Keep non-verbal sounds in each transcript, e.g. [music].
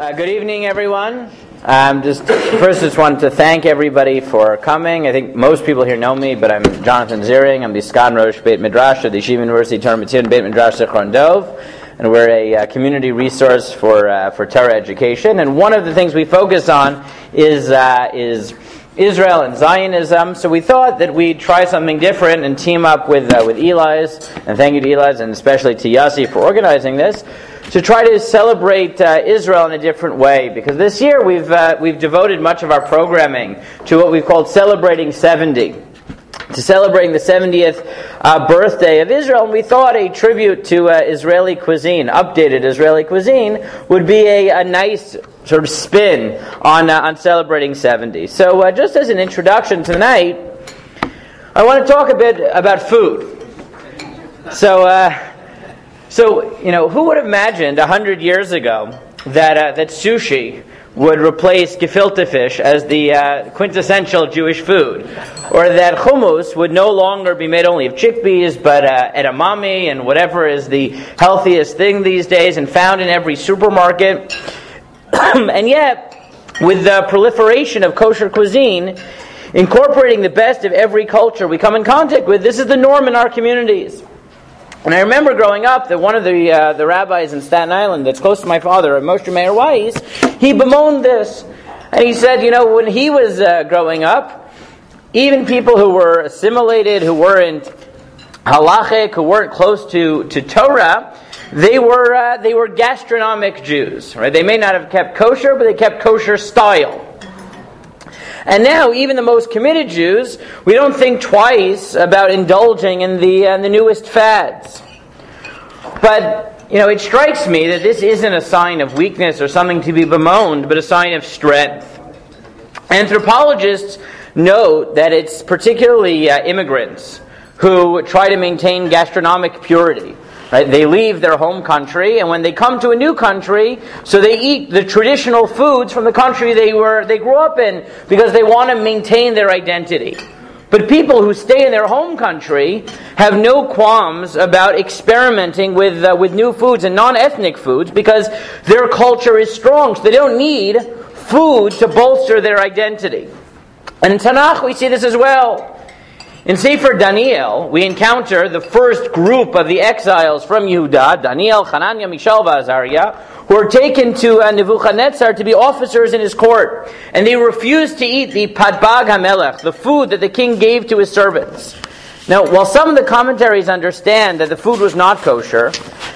Uh, good evening, everyone. Um, just first, just wanted to thank everybody for coming. I think most people here know me, but I'm Jonathan Ziering. I'm the Sgan Rosh Beit Midrash of the Yeshiva University Torah Beit Midrash Zichron Dov, and we're a uh, community resource for uh, for Torah education. And one of the things we focus on is uh, is Israel and Zionism. So we thought that we'd try something different and team up with uh, with Ely's. And thank you to Ely's and especially to Yossi for organizing this to try to celebrate uh, Israel in a different way. Because this year we've uh, we've devoted much of our programming to what we've called celebrating 70 to celebrating the 70th uh, birthday of Israel, and we thought a tribute to uh, Israeli cuisine, updated Israeli cuisine, would be a, a nice sort of spin on, uh, on celebrating 70. So, uh, just as an introduction tonight, I want to talk a bit about food. So, so you know, who would have imagined a hundred years ago that uh, that sushi would replace gefilte fish as the uh, quintessential Jewish food, or that hummus would no longer be made only of chickpeas, but uh, edamame and whatever is the healthiest thing these days, and found in every supermarket. [clears throat] and yet, with the proliferation of kosher cuisine, incorporating the best of every culture we come in contact with, this is the norm in our communities. And I remember growing up that one of the uh, the rabbis in Staten Island, that's close to my father, Moshe Meir Weiss, he bemoaned this, and he said, you know, when he was uh, growing up, even people who were assimilated, who weren't halachic, who weren't close to to Torah, they were uh, they were gastronomic Jews, right? They may not have kept kosher, but they kept kosher style. And now, even the most committed Jews, we don't think twice about indulging in the, uh, the newest fads. But, you know, it strikes me that this isn't a sign of weakness or something to be bemoaned, but a sign of strength. Anthropologists note that it's particularly uh, immigrants who try to maintain gastronomic purity. Right? They leave their home country, and when they come to a new country, so they eat the traditional foods from the country they were they grew up in because they want to maintain their identity. But people who stay in their home country have no qualms about experimenting with uh, with new foods and non-ethnic foods because their culture is strong. So they don't need food to bolster their identity. And in Tanakh we see this as well. In Sefer Daniel, we encounter the first group of the exiles from Yehuda, Daniel, Hananiah, Mishael, Azariah, who are taken to uh, Nebuchadnezzar to be officers in his court. And they refused to eat the Patbag HaMelech, the food that the king gave to his servants. Now, while some of the commentaries understand that the food was not kosher,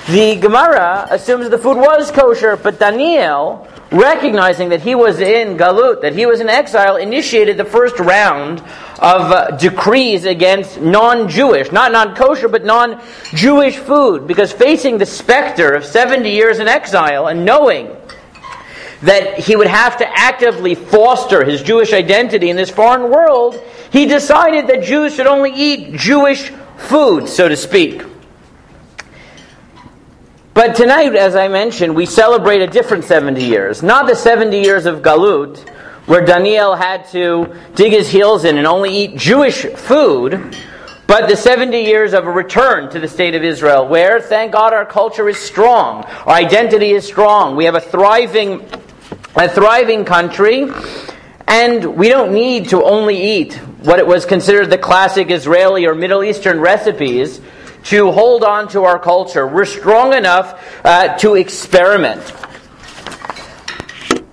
the Gemara assumes the food was kosher, but Daniel recognizing that he was in Galut, that he was in exile, initiated the first round of uh, decrees against non Jewish, not non kosher, but non Jewish food. Because facing the specter of 70 years in exile and knowing that he would have to actively foster his Jewish identity in this foreign world, he decided that Jews should only eat Jewish food, so to speak. But tonight, as I mentioned, we celebrate a different 70 years. Not the 70 years of Galut, where Daniel had to dig his heels in and only eat Jewish food, but the 70 years of a return to the state of Israel, where, thank God, our culture is strong. Our identity is strong. We have a thriving, a thriving country, and we don't need to only eat what it was considered the classic Israeli or Middle Eastern recipes to hold on to our culture. We're strong enough uh, to experiment.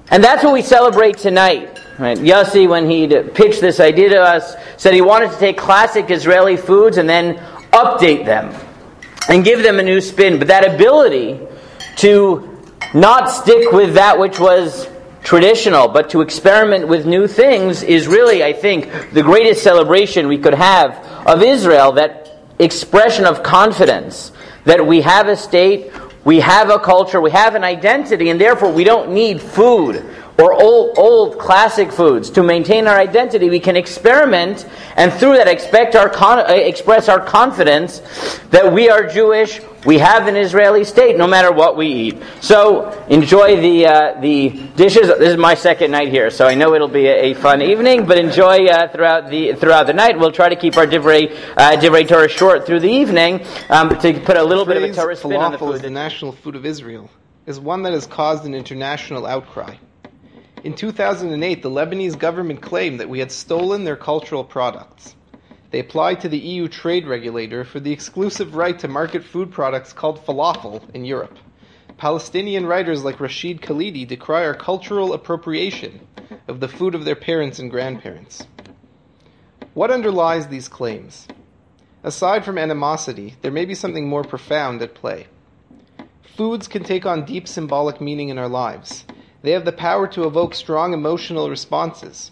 And that's what we celebrate tonight. Right? Yossi, when he pitched this idea to us, said he wanted to take classic Israeli foods and then update them and give them a new spin. But that ability to not stick with that which was traditional, but to experiment with new things is really, I think, the greatest celebration we could have of Israel that expression of confidence that we have a state, we have a culture, we have an identity, and therefore we don't need food or old, old classic foods to maintain our identity. We can experiment and through that expect our con- uh, express our confidence that we are Jewish, we have an Israeli state, no matter what we eat. So enjoy the uh, the dishes. This is my second night here, so I know it'll be a, a fun evening. But enjoy uh, throughout the throughout the night. We'll try to keep our divrei uh, divrei Torah short through the evening um, to put a little bit of a Torah spin on the food. is the national food of Israel. is one that has caused an international outcry. In 2008, the Lebanese government claimed that we had stolen their cultural products. They applied to the EU trade regulator for the exclusive right to market food products called falafel in Europe. Palestinian writers like Rashid Khalidi decry our cultural appropriation of the food of their parents and grandparents. What underlies these claims? Aside from animosity, there may be something more profound at play. Foods can take on deep symbolic meaning in our lives. They have the power to evoke strong emotional responses.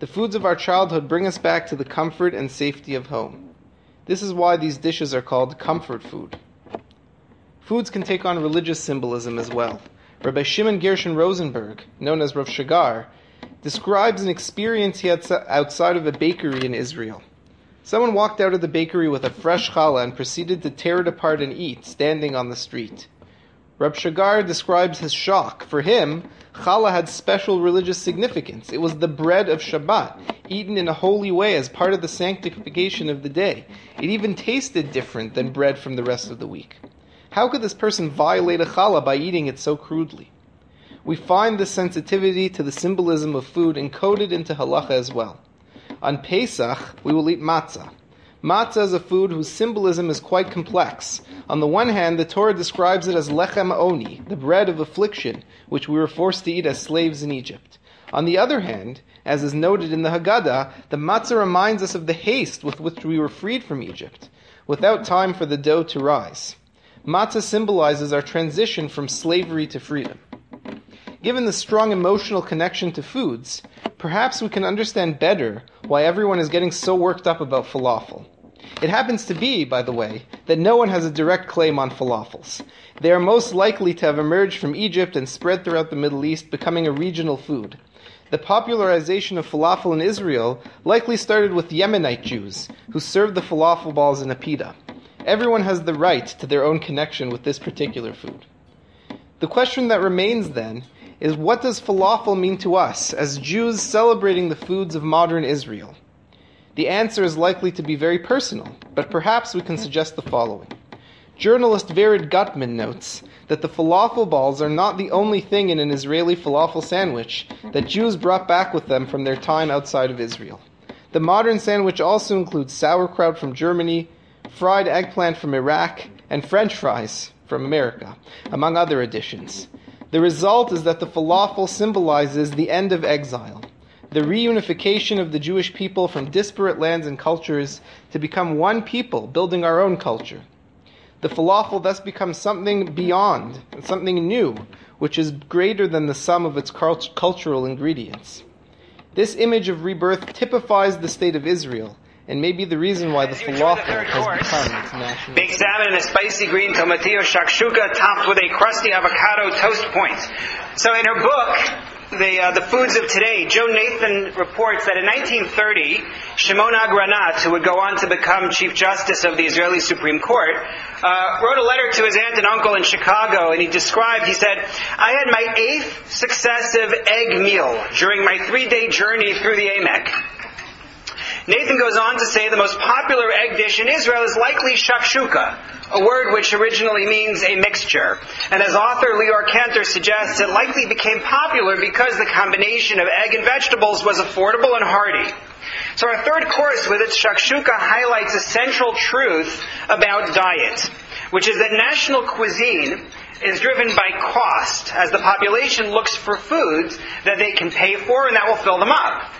The foods of our childhood bring us back to the comfort and safety of home. This is why these dishes are called comfort food. Foods can take on religious symbolism as well. Rabbi Shimon Gershon Rosenberg, known as Rav Shagar, describes an experience he had outside of a bakery in Israel. Someone walked out of the bakery with a fresh challah and proceeded to tear it apart and eat, standing on the street. Rab Shagar describes his shock. For him, challah had special religious significance. It was the bread of Shabbat, eaten in a holy way as part of the sanctification of the day. It even tasted different than bread from the rest of the week. How could this person violate a challah by eating it so crudely? We find this sensitivity to the symbolism of food encoded into halacha as well. On Pesach, we will eat matzah. Matzah is a food whose symbolism is quite complex. On the one hand, the Torah describes it as lechem oni, the bread of affliction, which we were forced to eat as slaves in Egypt. On the other hand, as is noted in the Haggadah, the matzah reminds us of the haste with which we were freed from Egypt, without time for the dough to rise. Matzah symbolizes our transition from slavery to freedom. Given the strong emotional connection to foods, perhaps we can understand better why everyone is getting so worked up about falafel. It happens to be, by the way, that no one has a direct claim on falafels. They are most likely to have emerged from Egypt and spread throughout the Middle East, becoming a regional food. The popularization of falafel in Israel likely started with Yemenite Jews, who served the falafel balls in a pita. Everyone has the right to their own connection with this particular food. The question that remains then is what does falafel mean to us as Jews celebrating the foods of modern Israel? The answer is likely to be very personal, but perhaps we can suggest the following. Journalist Vered Gutman notes that the falafel balls are not the only thing in an Israeli falafel sandwich that Jews brought back with them from their time outside of Israel. The modern sandwich also includes sauerkraut from Germany, fried eggplant from Iraq, and french fries from America, among other additions. The result is that the falafel symbolizes the end of exile, the reunification of the Jewish people from disparate lands and cultures to become one people, building our own culture. The falafel thus becomes something beyond, something new, which is greater than the sum of its cult- cultural ingredients. This image of rebirth typifies the state of Israel and maybe the reason why the falafel the has course, become its national. Baked salmon and a spicy green tomatillo shakshuka topped with a crusty avocado toast point. So in her book, the, uh, the foods of today, Joan Nathan reports that in 1930, Shimon Agranat, who would go on to become Chief Justice of the Israeli Supreme Court, uh, wrote a letter to his aunt and uncle in Chicago, and he described, he said, I had my eighth successive egg meal during my three-day journey through the Emek. Nathan goes on to say the most popular egg dish in Israel is likely shakshuka, a word which originally means a mixture. And as author Lior Kantor suggests, it likely became popular because the combination of egg and vegetables was affordable and hearty. So our third course with its shakshuka highlights a central truth about diet, which is that national cuisine is driven by cost as the population looks for foods that they can pay for and that will fill them up.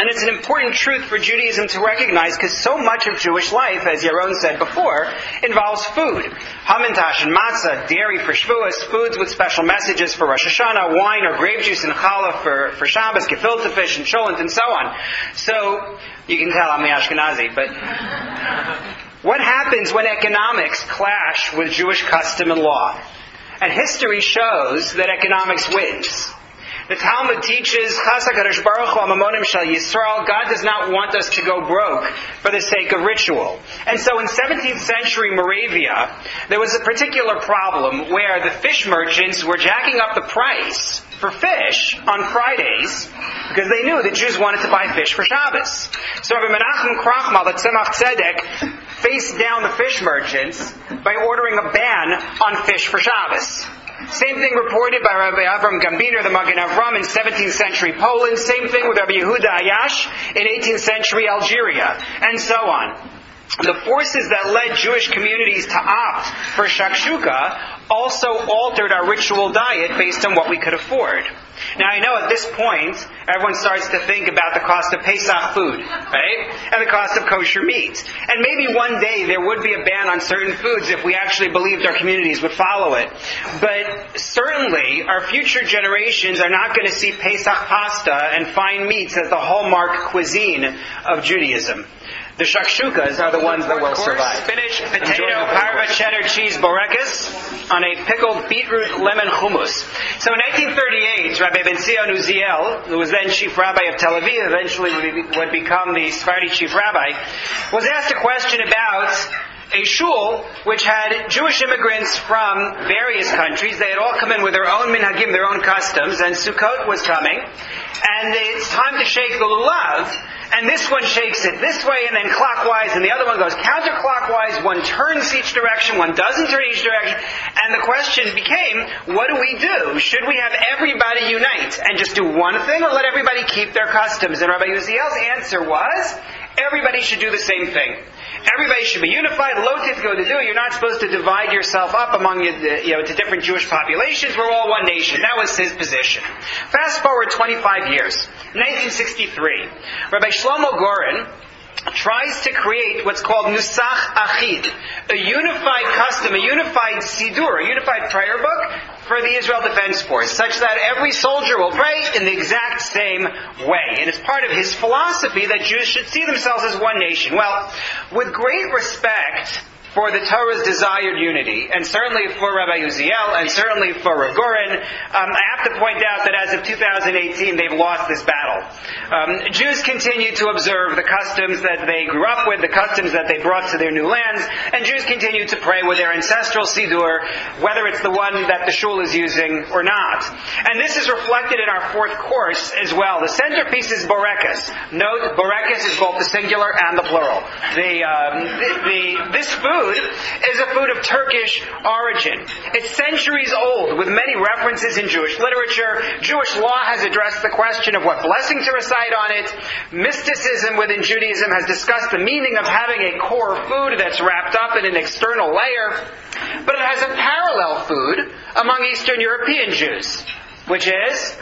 And it's an important truth for Judaism to recognize because so much of Jewish life, as Yaron said before, involves food. Hamantash and matzah, dairy for Shavuos, foods with special messages for Rosh Hashanah, wine or grape juice and challah for, for Shabbos, gefilte fish and cholent and so on. So, you can tell I'm the Ashkenazi, but what happens when economics clash with Jewish custom and law? And history shows that economics wins. The Talmud teaches, Yisrael, God does not want us to go broke for the sake of ritual. And so in 17th century Moravia, there was a particular problem where the fish merchants were jacking up the price for fish on Fridays because they knew that Jews wanted to buy fish for Shabbos. So Rabbi Menachem Krochmal, the Tzemach Tzedek, faced down the fish merchants by ordering a ban on fish for Shabbos. Same thing reported by Rabbi Avram Gombiner, the Magen Avram, in 17th century Poland. Same thing with Rabbi Yehuda Ayash in 18th century Algeria, and so on. The forces that led Jewish communities to opt for shakshuka also altered our ritual diet based on what we could afford. Now I know at this point, everyone starts to think about the cost of Pesach food, right? And the cost of kosher meat. And maybe one day there would be a ban on certain foods if we actually believed our communities would follow it. But certainly, our future generations are not going to see Pesach pasta and fine meats as the hallmark cuisine of Judaism. The shakshukas are the ones that will survive. Spinach, potato, parva, cheddar, cheese, borekas on a pickled beetroot lemon hummus. So in 1938, Rabbi Ben Zion Uziel, who was then chief rabbi of Tel Aviv, eventually would become the Sephardi chief rabbi, was asked a question about a shul which had Jewish immigrants from various countries. They had all come in with their own minhagim, their own customs, and Sukkot was coming. And it's time to shake the lulav and this one shakes it this way and then clockwise, and the other one goes counterclockwise. One turns each direction, one doesn't turn each direction. And the question became, what do we do? Should we have everybody unite and just do one thing, or let everybody keep their customs? And Rabbi Uziel's answer was, everybody should do the same thing. Everybody should be unified. Lo titgodedu. You're not supposed to divide yourself up among you know to different Jewish populations. We're all one nation. That was his position. Fast forward 25 years, 1963. Rabbi Shlomo Goren tries to create what's called Nusach Achid, a unified custom, a unified Sidur, a unified prayer book for the Israel Defense Force, such that every soldier will pray in the exact same way. And it's part of his philosophy that Jews should see themselves as one nation. Well, with great respect for the Torah's desired unity, and certainly for Rabbi Uziel, and certainly for Rav Goren, um, I have to point out that as of 2018, they've lost this battle. Um, Jews continue to observe the customs that they grew up with, the customs that they brought to their new lands, and Jews continue to pray with their ancestral Sidur, whether it's the one that the shul is using or not. And this is reflected in our fourth course as well. The centerpiece is Borekas. Note, Borekas is both the singular and the plural. The, um, the, the, this food food is a food of Turkish origin. It's centuries old with many references in Jewish literature. Jewish law has addressed the question of what blessing to recite on it. Mysticism within Judaism has discussed the meaning of having a core food that's wrapped up in an external layer. But it has a parallel food among Eastern European Jews, which is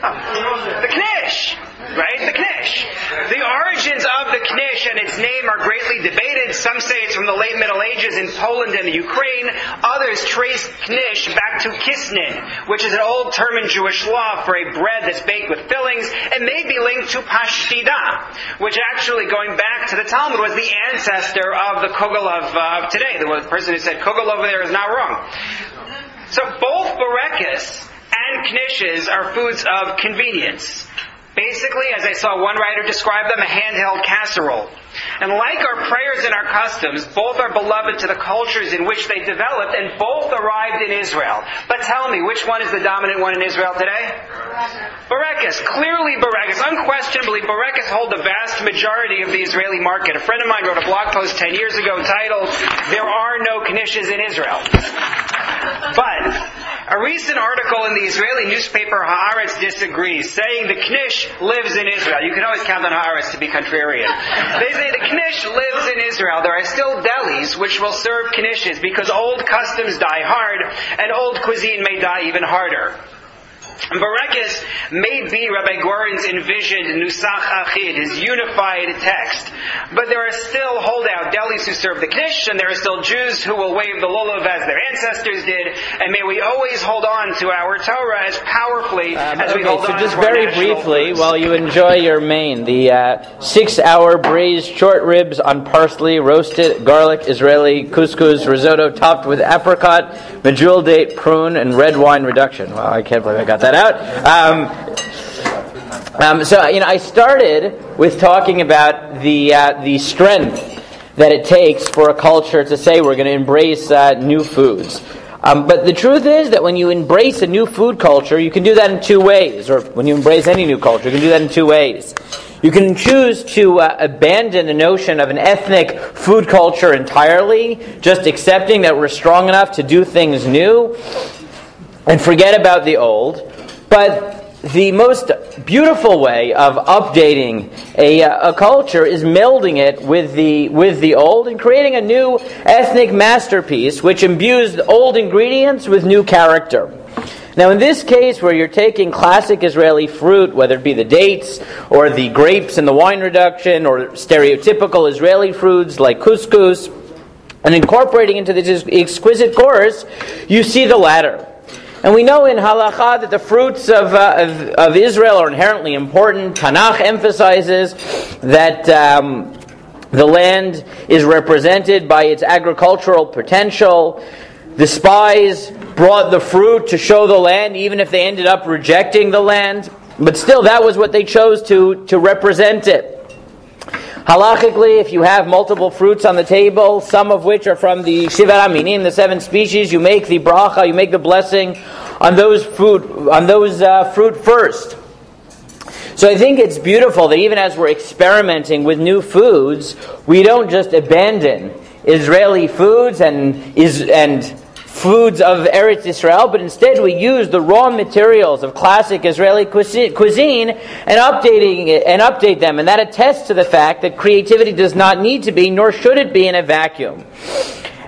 the knish, right? The knish. The origins of the knish and its name are greatly debated. Some say it's from the late Middle Ages in Poland and the Ukraine. Others trace knish back to kisnin, which is an old term in Jewish law for a bread that's baked with fillings. It may be linked to pashtida, which actually, going back to the Talmud, was the ancestor of the kugel of, uh, today. The person who said kugel over there is not wrong. So both Borekas and knishes are foods of convenience. Basically, as I saw one writer describe them, a handheld casserole. And like our prayers and our customs, both are beloved to the cultures in which they developed, and both arrived in Israel. But tell me, which one is the dominant one in Israel today? Borekas. Clearly Borekas. Unquestionably, Borekas hold the vast majority of the Israeli market. A friend of mine wrote a blog post 10 years ago titled, There Are No Knishes in Israel. But, a recent article in the Israeli newspaper Haaretz disagrees, saying the Knish lives in Israel. You can always count on Haaretz to be contrarian. They say the Knish lives in Israel. There are still delis which will serve Knishes because old customs die hard and old cuisine may die even harder. Borekas may be Rabbi Goren's envisioned Nusach Achid, his unified text. But there are still holdout delis who serve the Knish, and there are still Jews who will wave the lulav as their ancestors did, and may we always hold on to our Torah as powerfully um, as we okay, hold so on just to very our briefly, while you enjoy your main, the uh, six-hour braised short ribs on parsley, roasted garlic, Israeli couscous risotto topped with apricot, medjool date, prune, and red wine reduction. Wow, I can't believe I got that out. Um, um, so you know, I started with talking about the uh, the strength that it takes for a culture to say we're going to embrace uh, new foods. Um, but the truth is that when you embrace a new food culture, you can do that in two ways. Or when you embrace any new culture, you can do that in two ways. You can choose to uh, abandon the notion of an ethnic food culture entirely, just accepting that we're strong enough to do things new and forget about the old. But the most beautiful way of updating a, uh, a, culture is melding it with the, with the old and creating a new ethnic masterpiece which imbues old ingredients with new character. Now, in this case, where you're taking classic Israeli fruit, whether it be the dates or the grapes in the wine reduction or stereotypical Israeli fruits like couscous, and incorporating into this exquisite course, you see the latter. And we know in halacha that the fruits of, uh, of, of, Israel are inherently important. Tanakh emphasizes that um, the land is represented by its agricultural potential. The spies brought the fruit to show the land, even if they ended up rejecting the land. But still, that was what they chose to, to represent it. Halachically, if you have multiple fruits on the table, some of which are from the Shivat HaMinim, the seven species, you make the bracha, you make the blessing on those fruit, on those uh, fruit first. So I think it's beautiful that even as we're experimenting with new foods, we don't just abandon Israeli foods and is and foods of Eretz Israel, but instead we use the raw materials of classic Israeli cuisine and updating it, and update them. And that attests to the fact that creativity does not need to be, nor should it be, in a vacuum.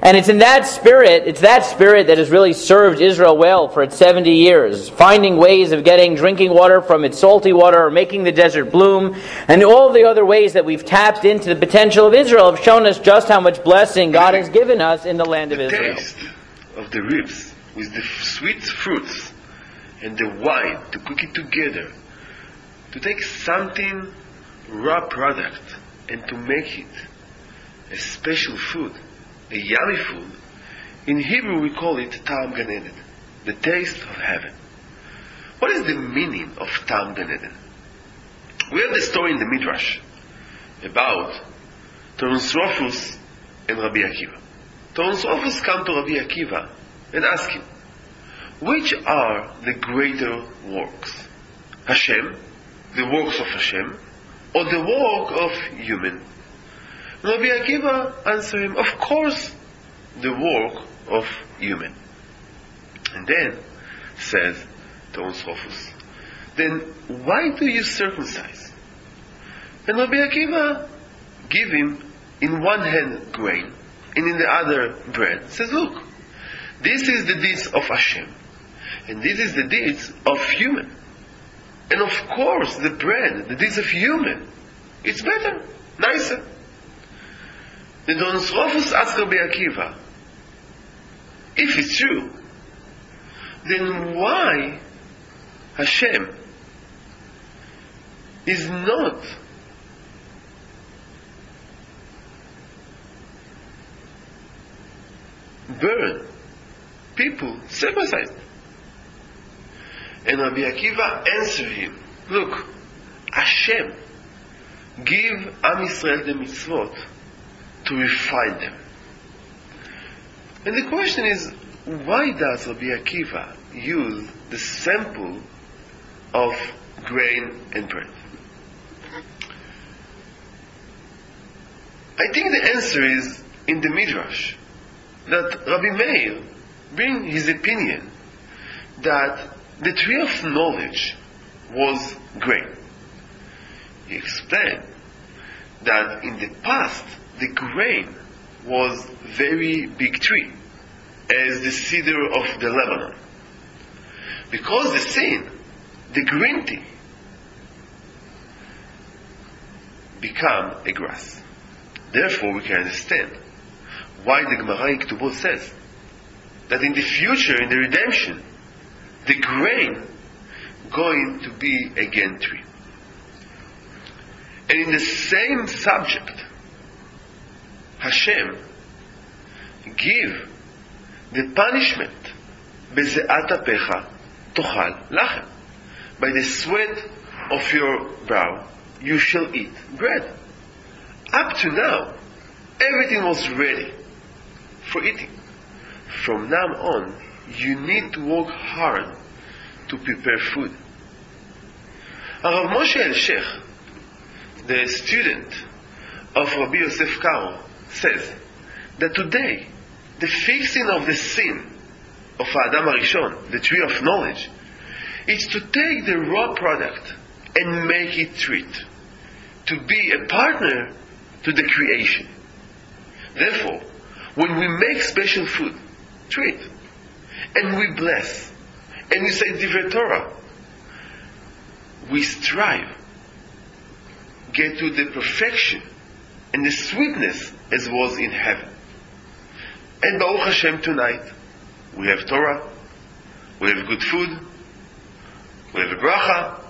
And it's in that spirit, it's that spirit that has really served Israel well for its 70 years, finding ways of getting drinking water from its salty water or making the desert bloom, and all the other ways that we've tapped into the potential of Israel have shown us just how much blessing God has given us in the land of Israel of the ribs with the sweet fruits and the wine to cook it together, to take something raw product and to make it a special food, a yummy food. In Hebrew we call it Tam Gan the taste of heaven. What is the meaning of Tam Gan? We have the story in the Midrash about Tonsrofus and Rabbi Akiva. Tons office come to Rabbi Akiva and ask him, which are the greater works? Hashem, the works of Hashem, or the work of human? Rabbi Akiva answer him, of course, the work of human. And then says Tons Rofus, then why do you circumcise? And Rabbi Akiva give him in one hand grain and in the other bread. Says, look, this is the deeds of Hashem, and this is the deeds of human. And of course, the bread, the deeds of human, it's better, nicer. The Don Rofus Akiva, if it's true, then why Hashem is not burn people circumcised. And Rabbi Akiva answered him, look, Hashem give Am Yisrael the mitzvot to refine them. And the question is, why does Rabbi Akiva use the sample of grain and bread? I think the answer is in the Midrash that Rabbi Meir bring his opinion that the tree of knowledge was grain. He explained that in the past the grain was very big tree, as the cedar of the Lebanon. Because the sin, the green tea, become a grass. Therefore, we can understand why the Gemara in Ketubot says that in the future, in the redemption, the grain going to be again tree. And in the same subject, Hashem give the punishment bezeat apecha tochal lachem. By the sweat of your brow you shall eat bread. Up to now, everything was ready for eating. from now on, you need to work hard to prepare food. Rav Moshe El Sheikh, the student of Rabbi Yosef Karo, says that today, the fixing of the sin of Adam Arishon, the tree of knowledge, is to take the raw product and make it treat, to be a partner to the creation. Therefore, when we make special food, treat, and we bless, and we say Divrei Torah, we strive, get to the perfection and the sweetness as was in heaven. And Baruch Hashem tonight, we have Torah, we have good food, we have a bracha.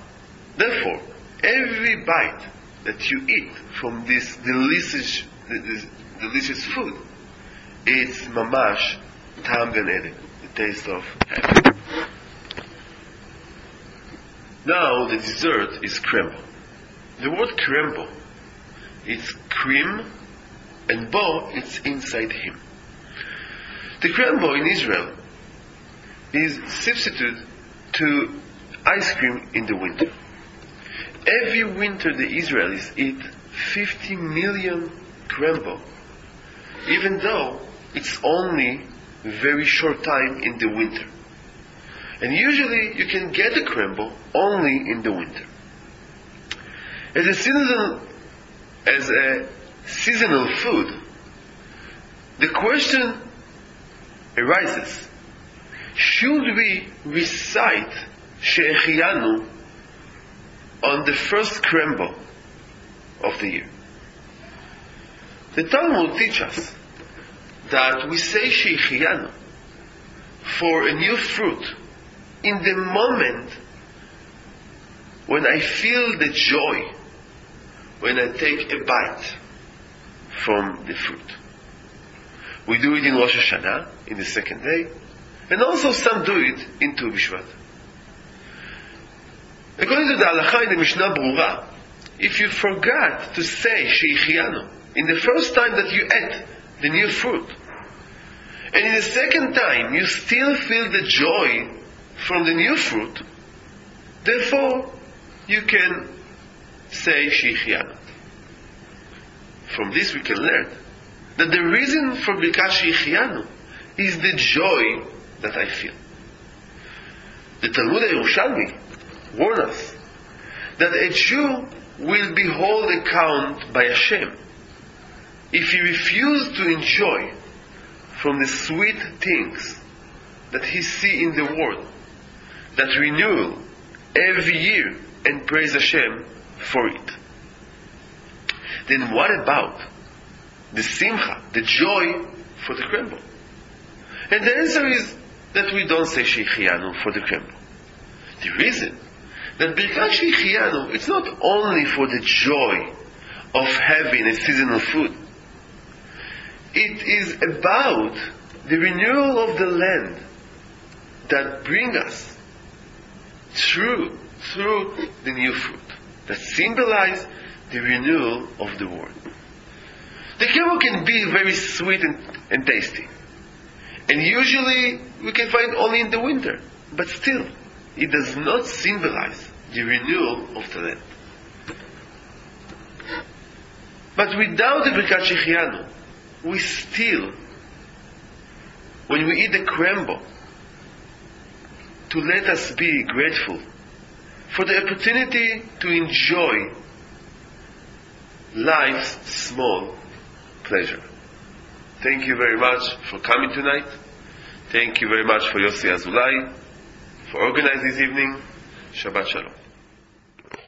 Therefore, every bite that you eat from this delicious, this delicious food, it's mamash tam gan eden, the taste of heaven. Now the dessert is krembo. The word krembo, it's cream, and bo, it's inside him. The krembo in Israel is substitute to ice cream in the winter. Every winter the Israelis eat 50 million krembo, even though it's only very short time in the winter. And usually you can get the krembo only in the winter. As a seasonal, as a seasonal food, the question arises, should we recite Shehecheyanu on the first krembo of the year? The Talmud teaches us that we say Shehecheyanu for a new fruit in the moment when I feel the joy when I take a bite from the fruit. We do it in Rosh Hashanah, in the second day, and also some do it in Tu B'Shvat. According to the halacha in the Mishnah Berurah, if you forgot to say Shehecheyanu in the first time that you ate the new fruit, and in the second time you still feel the joy from the new fruit, therefore you can say Shehecheyanu. From this we can learn that the reason for Birkat Shehecheyanu is the joy that I feel. The Talmud Yerushalmi warns us that a Jew will be held account by Hashem if he refuses to enjoy from the sweet things that he see in the world, that renewal every year and praise Hashem for it. Then what about the simcha, the joy for the krembo? And the answer is that we don't say Shehecheyanu for the krembo. The reason that Birkat Shehecheyanu, it's not only for the joy of having a seasonal food. It is about the renewal of the land that bring us through, through the new fruit, that symbolize the renewal of the world. The krembo can be very sweet and, and tasty. And usually we can find only in the winter. But still, it does not symbolize the renewal of the land. But without the Birkat Shehecheyanu, we still, when we eat the krembo, to let us be grateful for the opportunity to enjoy life's small pleasure. Thank you very much for coming tonight. Thank you very much for Yossi Azulai for organizing this evening. Shabbat Shalom.